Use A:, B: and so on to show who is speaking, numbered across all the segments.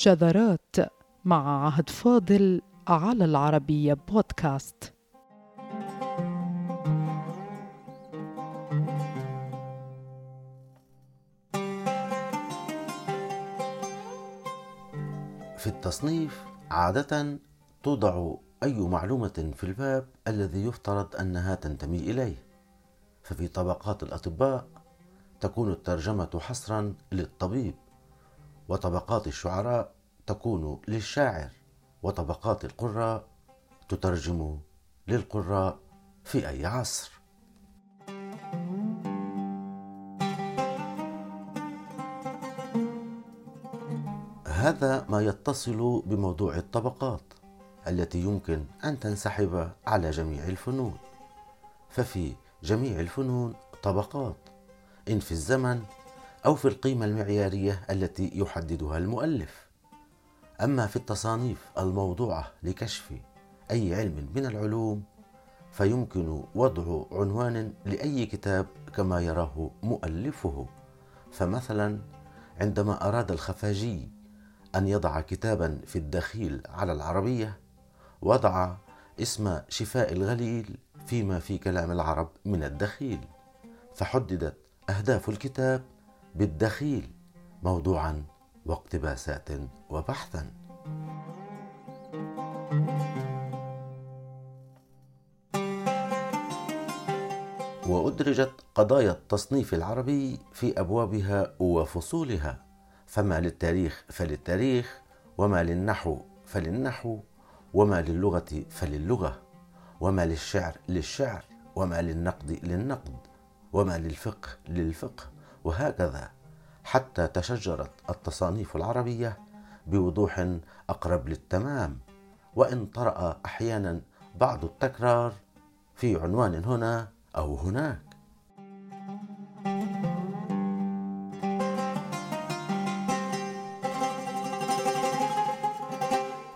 A: شذرات مع عهد فاضل على العربية بودكاست.
B: في التصنيف عادة توضع أي معلومة في الباب الذي يفترض أنها تنتمي إليه. ففي طبقات الأطباء تكون الترجمة حصرا للطبيب. وطبقات الشعراء تكون للشاعر وطبقات القراء تترجم للقراء في أي عصر. هذا ما يتصل بموضوع الطبقات التي يمكن أن تنسحب على جميع الفنون. ففي جميع الفنون طبقات إن في الزمن أو في القيمة المعيارية التي يحددها المؤلف. أما في التصانيف الموضوعة لكشف أي علم من العلوم فيمكن وضع عنوان لأي كتاب كما يراه مؤلفه. فمثلا عندما أراد الخفاجي أن يضع كتابا في الدخيل على العربية وضع اسم شفاء الغليل فيما في كلام العرب من الدخيل. فحددت أهداف الكتاب بالدخيل موضوعا واقتباسات وبحثا. وأدرجت قضايا التصنيف العربي في أبوابها وفصولها. فما للتاريخ فللتاريخ وما للنحو فللنحو وما للغة فللغة وما للشعر للشعر وما للنقد للنقد وما للفقه للفقه. وهكذا حتى تشجرت التصانيف العربية بوضوح أقرب للتمام وإن طرأ أحيانا بعض التكرار في عنوان هنا أو هناك.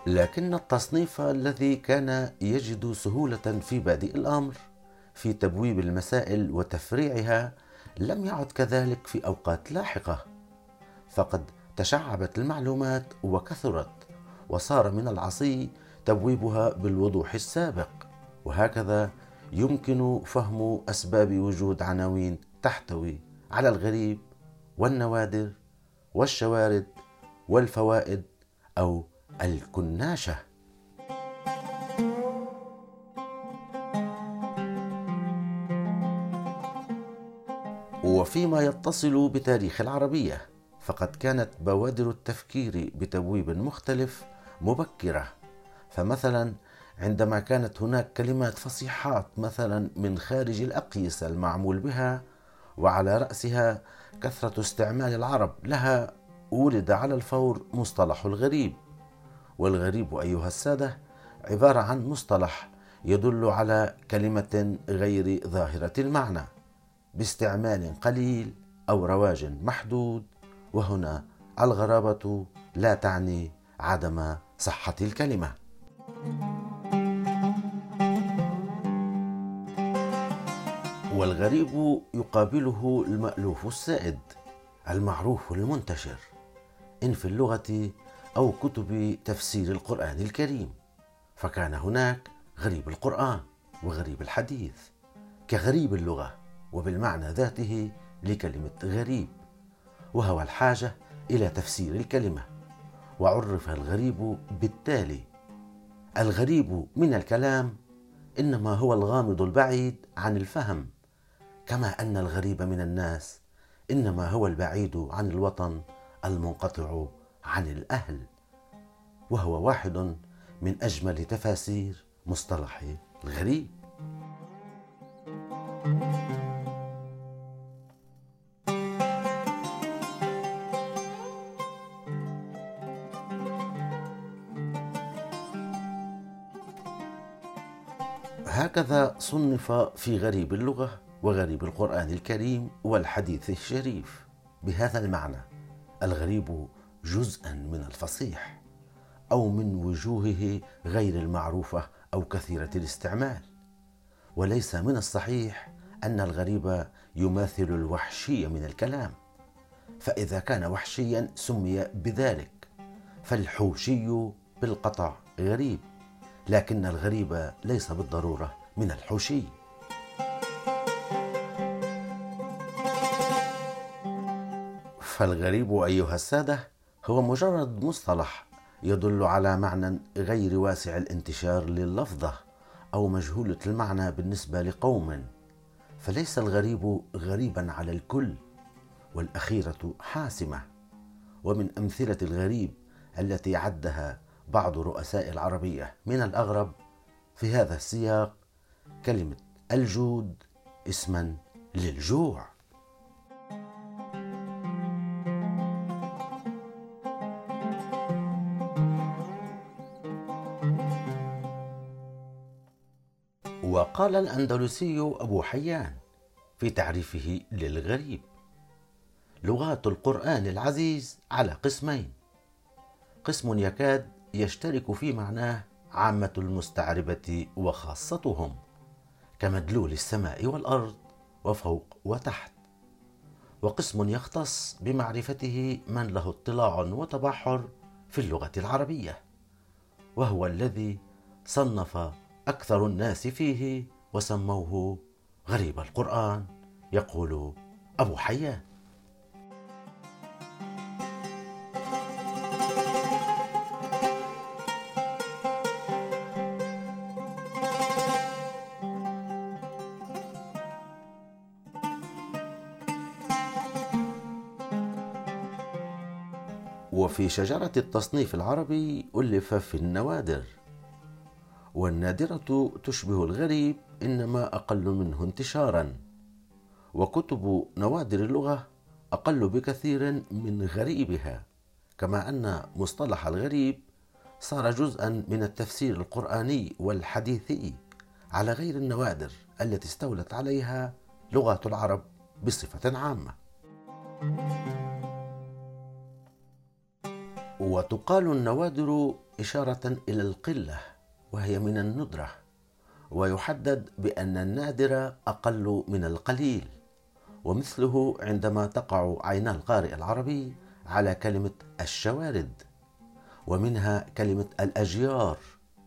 B: لكن التصنيف الذي كان يجد سهولة في بادئ الأمر في تبويب المسائل وتفريعها لم يعد كذلك في أوقات لاحقة. فقد تشعبت المعلومات وكثرت وصار من العصي تبويبها بالوضوح السابق. وهكذا يمكن فهم أسباب وجود عناوين تحتوي على الغريب والنوادر والشوارد والفوائد أو الكناشة. وفيما يتصل بتاريخ العربية فقد كانت بوادر التفكير بتبويب مختلف مبكرة. فمثلا عندما كانت هناك كلمات فصيحات مثلا من خارج الأقيسة المعمول بها وعلى رأسها كثرة استعمال العرب لها ولد على الفور مصطلح الغريب. والغريب أيها السادة عبارة عن مصطلح يدل على كلمة غير ظاهرة المعنى. باستعمال قليل أو رواج محدود وهنا الغرابة لا تعني عدم صحة الكلمة. والغريب يقابله المألوف السائد المعروف المنتشر إن في اللغة أو كتب تفسير القرآن الكريم. فكان هناك غريب القرآن وغريب الحديث كغريب اللغة. وبالمعنى ذاته لكلمة غريب وهو الحاجة إلى تفسير الكلمة وعرف الغريب بالتالي. الغريب من الكلام إنما هو الغامض البعيد عن الفهم كما أن الغريب من الناس إنما هو البعيد عن الوطن المنقطع عن الأهل وهو واحد من أجمل تفاسير مصطلح الغريب. هكذا صنف في غريب اللغة وغريب القرآن الكريم والحديث الشريف. بهذا المعنى الغريب جزءا من الفصيح أو من وجوهه غير المعروفة أو كثيرة الاستعمال. وليس من الصحيح أن الغريب يماثل الوحشي من الكلام. فإذا كان وحشيا سمي بذلك فالحوشي بالقطع غريب. لكن الغريب ليس بالضرورة من الحوشي. فالغريب أيها السادة هو مجرد مصطلح يدل على معنى غير واسع الانتشار لللفظه أو مجهولة المعنى بالنسبة لقوم. فليس الغريب غريبا على الكل والأخيرة حاسمة. ومن أمثلة الغريب التي عدها بعض رؤساء العربية من الأغرب في هذا السياق كلمة الجود اسما للجوع. وقال الأندلسي أبو حيان في تعريفه للغريب لغات القرآن العزيز على قسمين. قسم يكاد يشترك في معناه عامة المستعربة وخاصتهم. كمدلول السماء والأرض وفوق وتحت وقسم يختص بمعرفته من له اطلاع وتبحر في اللغة العربية وهو الذي صنف أكثر الناس فيه وسموه غريب القرآن يقول أبو حيان. وفي شجرة التصنيف العربي ألف في النوادر والنادرة تشبه الغريب إنما أقل منه انتشارا وكتب نوادر اللغة أقل بكثير من غريبها كما أن مصطلح الغريب صار جزءا من التفسير القرآني والحديثي على غير النوادر التي استولت عليها لغات العرب بصفة عامة. وتقال النوادر إشارة إلى القلة وهي من الندرة ويحدد بأن النادر أقل من القليل ومثله عندما تقع عينا القارئ العربي على كلمة الشوارد ومنها كلمة الأجيار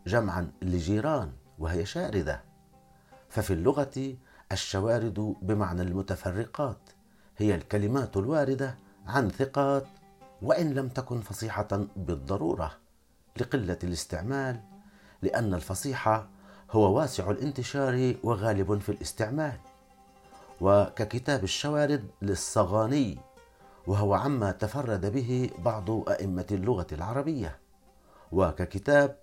B: جمعا لجيران وهي شاردة. ففي اللغة الشوارد بمعنى المتفرقات هي الكلمات الواردة عن ثقات وإن لم تكن فصيحة بالضرورة لقلة الاستعمال لأن الفصيحة هو واسع الانتشار وغالب في الاستعمال. وككتاب الشوارد للصغاني وهو عما تفرد به بعض أئمة اللغة العربية. وككتاب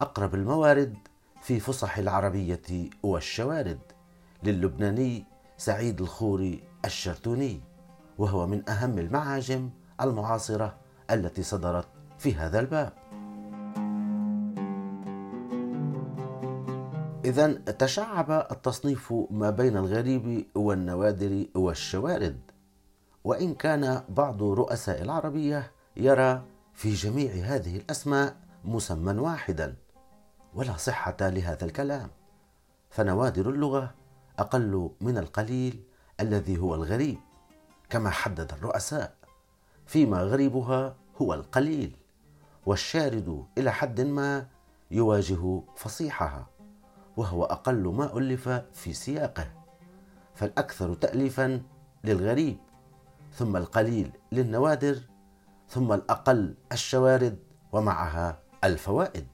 B: أقرب الموارد في فصح العربية والشوارد للبناني سعيد الخوري الشرتوني وهو من أهم المعاجم المعاصرة التي صدرت في هذا الباب. إذا تشعب التصنيف ما بين الغريب والنوادر والشوارد. وإن كان بعض رؤساء العربية يرى في جميع هذه الأسماء مسمى واحدا ولا صحة لهذا الكلام. فنوادر اللغة أقل من القليل الذي هو الغريب كما حدد الرؤساء. فيما غريبها هو القليل والشارد إلى حد ما يواجه فصيحها وهو أقل ما ألف في سياقه فالأكثر تأليفا للغريب ثم القليل للنوادر ثم الأقل الشوارد ومعها الفوائد.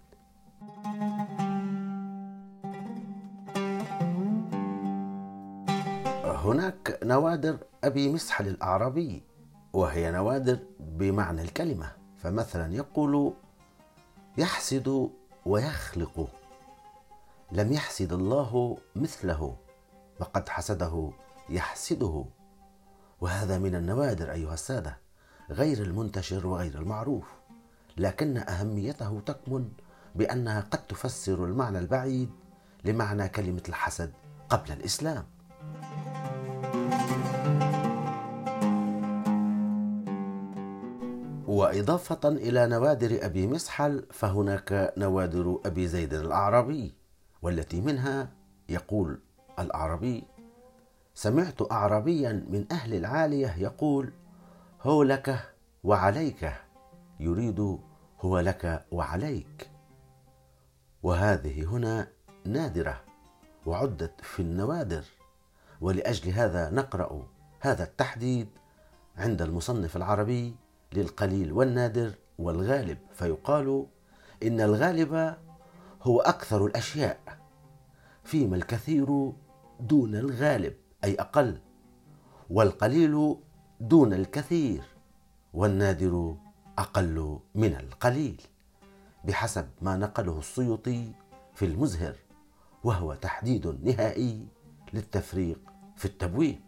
B: هناك نوادر أبي مسحل الأعرابي. وهي نوادر بمعنى الكلمة. فمثلا يقول يحسد ويخلق. لم يحسد الله مثله وقد حسده يحسده. وهذا من النوادر أيها السادة غير المنتشر وغير المعروف. لكن أهميته تكمن بأنها قد تفسر المعنى البعيد لمعنى كلمة الحسد قبل الإسلام. وإضافة إلى نوادر أبي مسحل فهناك نوادر أبي زيد الأعرابي والتي منها يقول الأعرابي سمعت أعرابيا من أهل العالية يقول هو لك وعليك يريد هو لك وعليك وهذه هنا نادرة وعدت في النوادر ولأجل هذا نقرأ هذا التحديد عند المصنف العربي للقليل والنادر والغالب فيقال إن الغالب هو أكثر الأشياء فيما الكثير دون الغالب أي أقل والقليل دون الكثير والنادر أقل من القليل بحسب ما نقله السيوطي في المزهر وهو تحديد نهائي للتفريق في التبويب.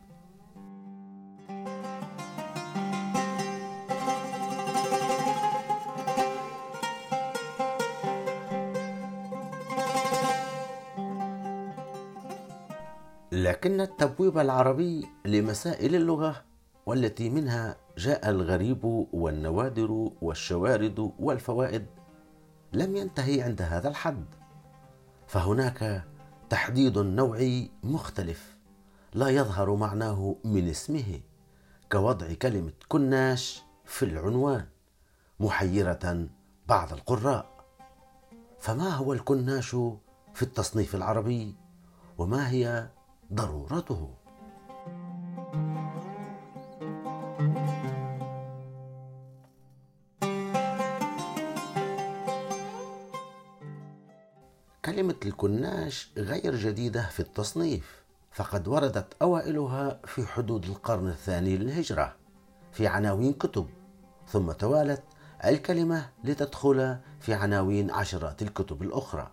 B: لكن التبويب العربي لمسائل اللغة والتي منها جاء الغريب والنوادر والشوارد والفوائد لم ينتهي عند هذا الحد. فهناك تحديد نوعي مختلف لا يظهر معناه من اسمه كوضع كلمة كناش في العنوان محيرة بعض القراء. فما هو الكناش في التصنيف العربي؟ وما هي ضرورته. كلمة الكناش غير جديدة في التصنيف فقد وردت أوائلها في حدود القرن الثاني للهجرة في عناوين كتب ثم توالت الكلمة لتدخل في عناوين عشرات الكتب الأخرى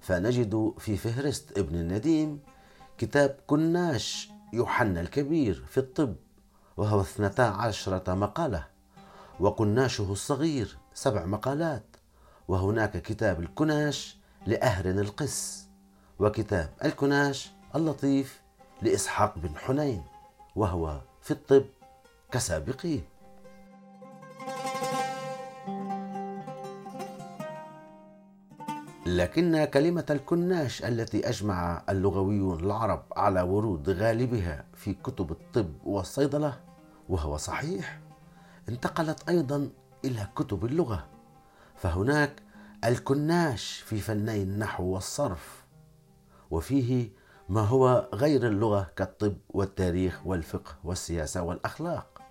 B: فنجد في فهرست ابن النديم كتاب كناش يوحنا الكبير في الطب وهو اثنتا عشرة مقالة وكناشه الصغير سبع مقالات وهناك كتاب الكناش لأهرن القس وكتاب الكناش اللطيف لإسحاق بن حنين وهو في الطب كسابقيه. لكن كلمة الكناش التي أجمع اللغويون العرب على ورود غالبها في كتب الطب والصيدلة وهو صحيح انتقلت أيضا إلى كتب اللغة. فهناك الكناش في فني النحو والصرف وفيه ما هو غير اللغة كالطب والتاريخ والفقه والسياسة والأخلاق.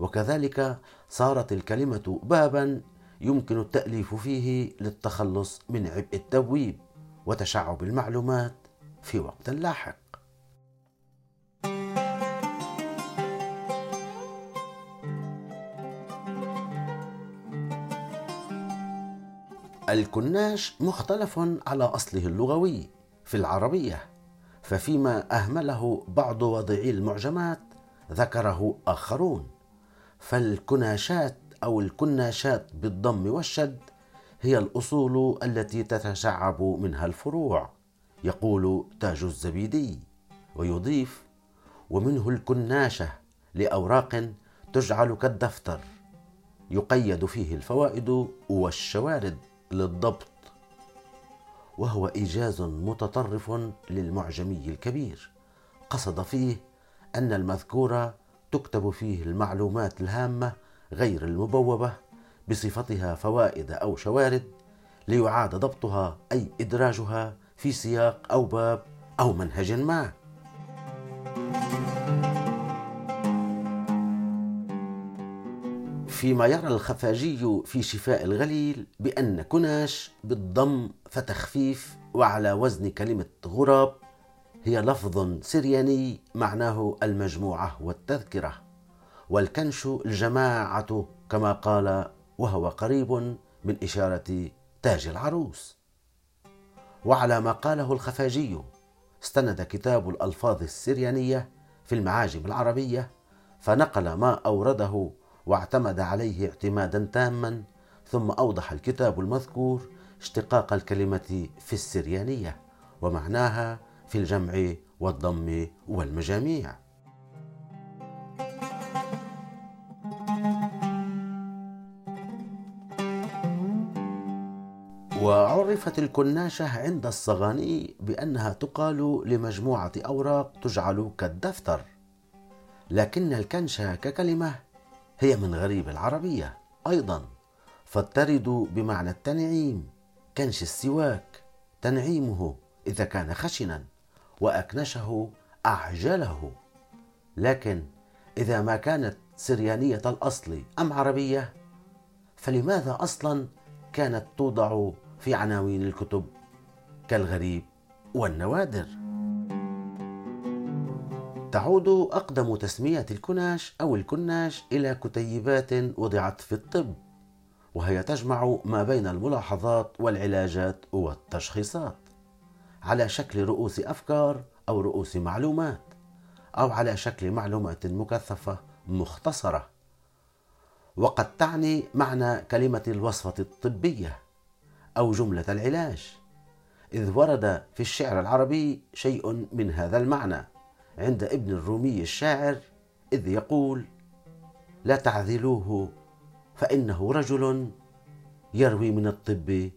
B: وكذلك صارت الكلمة بابا يمكن التأليف فيه للتخلص من عبء التبويب وتشعب المعلومات في وقت لاحق. الكناش مختلف على أصله اللغوي في العربية ففيما أهمله بعض وضعي المعجمات ذكره آخرون فالكناشات أو الكناشات بالضم والشد هي الأصول التي تتشعب منها الفروع. يقول تاج الزبيدي ويضيف ومنه الكناشة لأوراق تجعل كالدفتر يقيد فيه الفوائد والشوارد للضبط وهو إيجاز متطرف للمعجمي الكبير. قصد فيه أن المذكور تكتب فيه المعلومات الهامة غير المبوبة بصفتها فوائد أو شوارد ليعاد ضبطها أي إدراجها في سياق أو باب أو منهج ما. فيما يرى الخفاجي في شفاء الغليل بأن كناش بالضم فتخفيف وعلى وزن كلمة غراب هي لفظ سرياني معناه المجموعة والتذكرة. والكنش الجماعة كما قال وهو قريب من إشارة تاج العروس. وعلى ما قاله الخفاجي استند كتاب الألفاظ السريانية في المعاجم العربية فنقل ما أورده واعتمد عليه اعتمادا تاما ثم أوضح الكتاب المذكور اشتقاق الكلمة في السريانية ومعناها في الجمع والضم والمجاميع. وعرفت الكناشة عند الصغاني بأنها تقال لمجموعة أوراق تجعل كالدفتر. لكن الكنشة ككلمة هي من غريب العربية أيضا فالترد بمعنى التنعيم كنش السواك تنعيمه إذا كان خشنا وأكنشه أعجله. لكن إذا ما كانت سريانية الأصل أم عربية فلماذا أصلا كانت توضع في عناوين الكتب كالغريب والنوادر. تعود أقدم تسميات الكناش أو الكناش إلى كتيبات وضعت في الطب وهي تجمع ما بين الملاحظات والعلاجات والتشخيصات على شكل رؤوس أفكار أو رؤوس معلومات أو على شكل معلومات مكثفة مختصرة وقد تعني معنى كلمة الوصفة الطبية. أو جملة العلاج. إذ ورد في الشعر العربي شيء من هذا المعنى. عند ابن الرومي الشاعر إذ يقول لا تعذلوه فإنه رجل يروي من الطب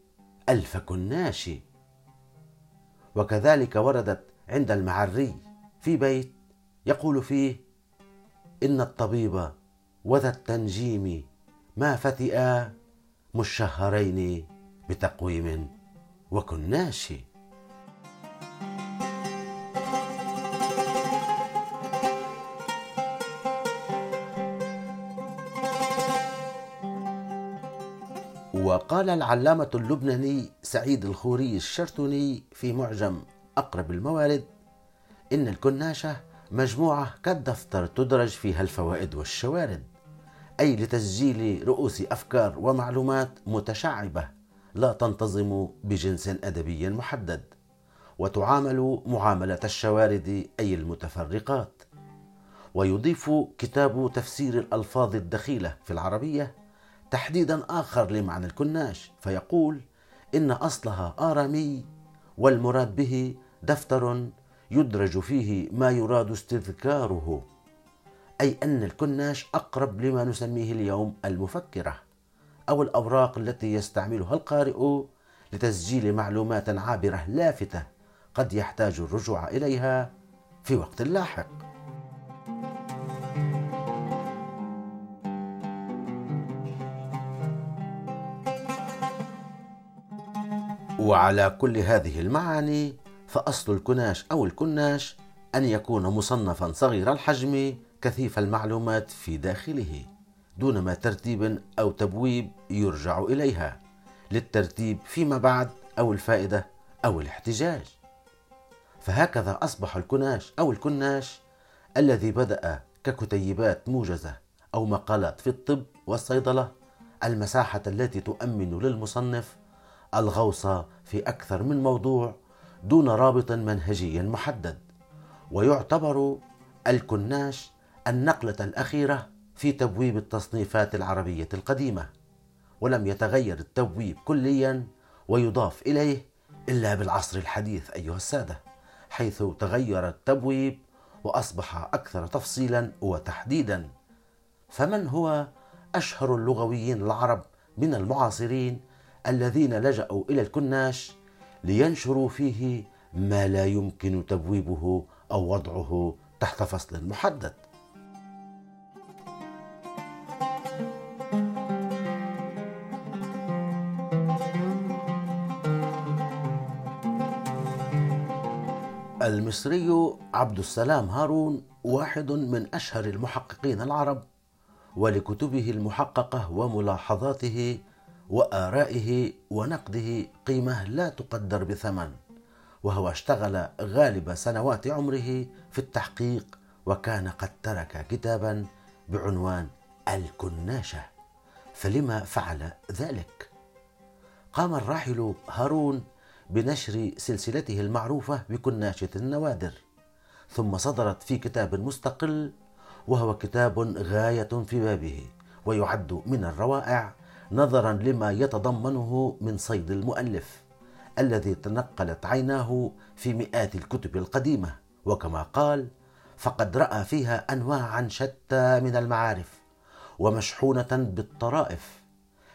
B: ألف كناش. وكذلك وردت عند المعري في بيت يقول فيه إن الطبيب وذا التنجيم ما فتئا مشهرين بتقويم وكناش وقال العلامة اللبناني سعيد الخوري الشرتوني في معجم أقرب الموارد إن الكناشة مجموعة كالدفتر تدرج فيها الفوائد والشوارد أي لتسجيل رؤوس أفكار ومعلومات متشعبة. لا تنتظم بجنس أدبي محدد وتعامل معاملة الشوارد أي المتفرقات. ويضيف كتاب تفسير الألفاظ الدخيلة في العربية تحديدا آخر لمعنى الكناش فيقول إن أصلها آرامي والمراد به دفتر يدرج فيه ما يراد استذكاره أي أن الكناش أقرب لما نسميه اليوم المفكرة. أو الأوراق التي يستعملها القارئ لتسجيل معلومات عابرة لافتة قد يحتاج الرجوع إليها في وقت لاحق. وعلى كل هذه المعاني فأصل الكناش أو الكناش أن يكون مصنفا صغير الحجم كثيف المعلومات في داخله. دون ما ترتيب أو تبويب يرجع إليها للترتيب فيما بعد أو الفائدة أو الاحتجاج. فهكذا أصبح الكناش أو الكناش الذي بدأ ككتيبات موجزة أو مقالات في الطب والصيدلة المساحة التي تؤمن للمصنف الغوص في أكثر من موضوع دون رابط منهجي محدد ويعتبر الكناش النقلة الأخيرة في تبويب التصنيفات العربية القديمة ولم يتغير التبويب كليا ويضاف إليه إلا بالعصر الحديث أيها السادة حيث تغير التبويب وأصبح أكثر تفصيلا وتحديدا. فمن هو أشهر اللغويين العرب من المعاصرين الذين لجأوا إلى الكناش لينشروا فيه ما لا يمكن تبويبه أو وضعه تحت فصل محدد؟ المصري عبد السلام هارون واحد من أشهر المحققين العرب ولكتبه المحققة وملاحظاته وآرائه ونقده قيمة لا تقدر بثمن وهو اشتغل غالب سنوات عمره في التحقيق وكان قد ترك كتابا بعنوان الكناشة فلما فعل ذلك؟ قام الراحل هارون بنشر سلسلته المعروفة بكناشة النوادر. ثم صدرت في كتاب مستقل وهو كتاب غاية في بابه ويعد من الروائع نظرا لما يتضمنه من صيد المؤلف الذي تنقلت عيناه في مئات الكتب القديمة. وكما قال فقد رأى فيها انواعا شتى من المعارف ومشحونة بالطرائف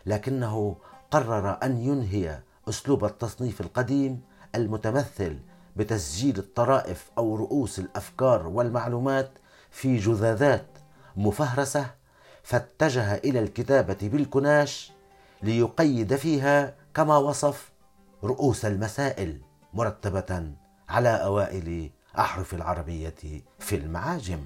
B: لكنه قرر أن ينهي أسلوب التصنيف القديم المتمثل بتسجيل الطرائف أو رؤوس الأفكار والمعلومات في جذاذات مفهرسة فاتجه إلى الكتابة بالكناش ليقيد فيها كما وصف رؤوس المسائل مرتبة على أوائل أحرف العربية في المعاجم.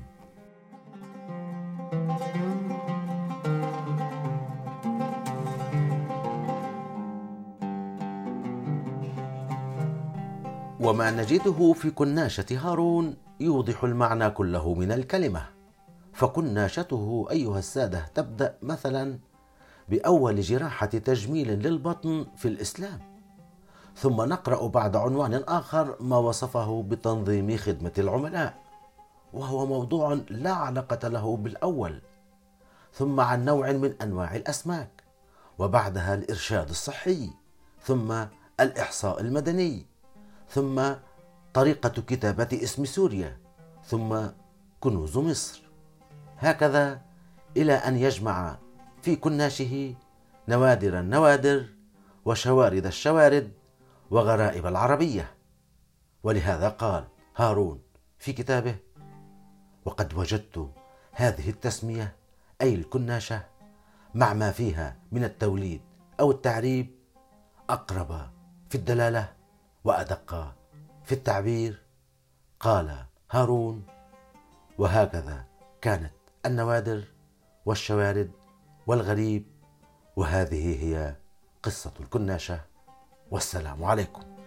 B: وما نجده في كناشة هارون يوضح المعنى كله من الكلمة. فكناشته أيها السادة تبدأ مثلا بأول جراحة تجميل للبطن في الإسلام ثم نقرأ بعد عنوان آخر ما وصفه بتنظيم خدمة العملاء وهو موضوع لا علاقة له بالأول ثم عن نوع من أنواع الأسماك وبعدها الإرشاد الصحي ثم الإحصاء المدني. ثم طريقة كتابة اسم سوريا ثم كنوز مصر. هكذا إلى أن يجمع في كناشه نوادر النوادر وشوارد الشوارد وغرائب العربية. ولهذا قال هارون في كتابه وقد وجدت هذه التسمية أي الكناشة مع ما فيها من التوليد أو التعريب أقرب في الدلالة وأدق في التعبير قال هارون وهكذا كانت النوادر والشوارد والغريب وهذه هي قصة الكناشة والسلام عليكم.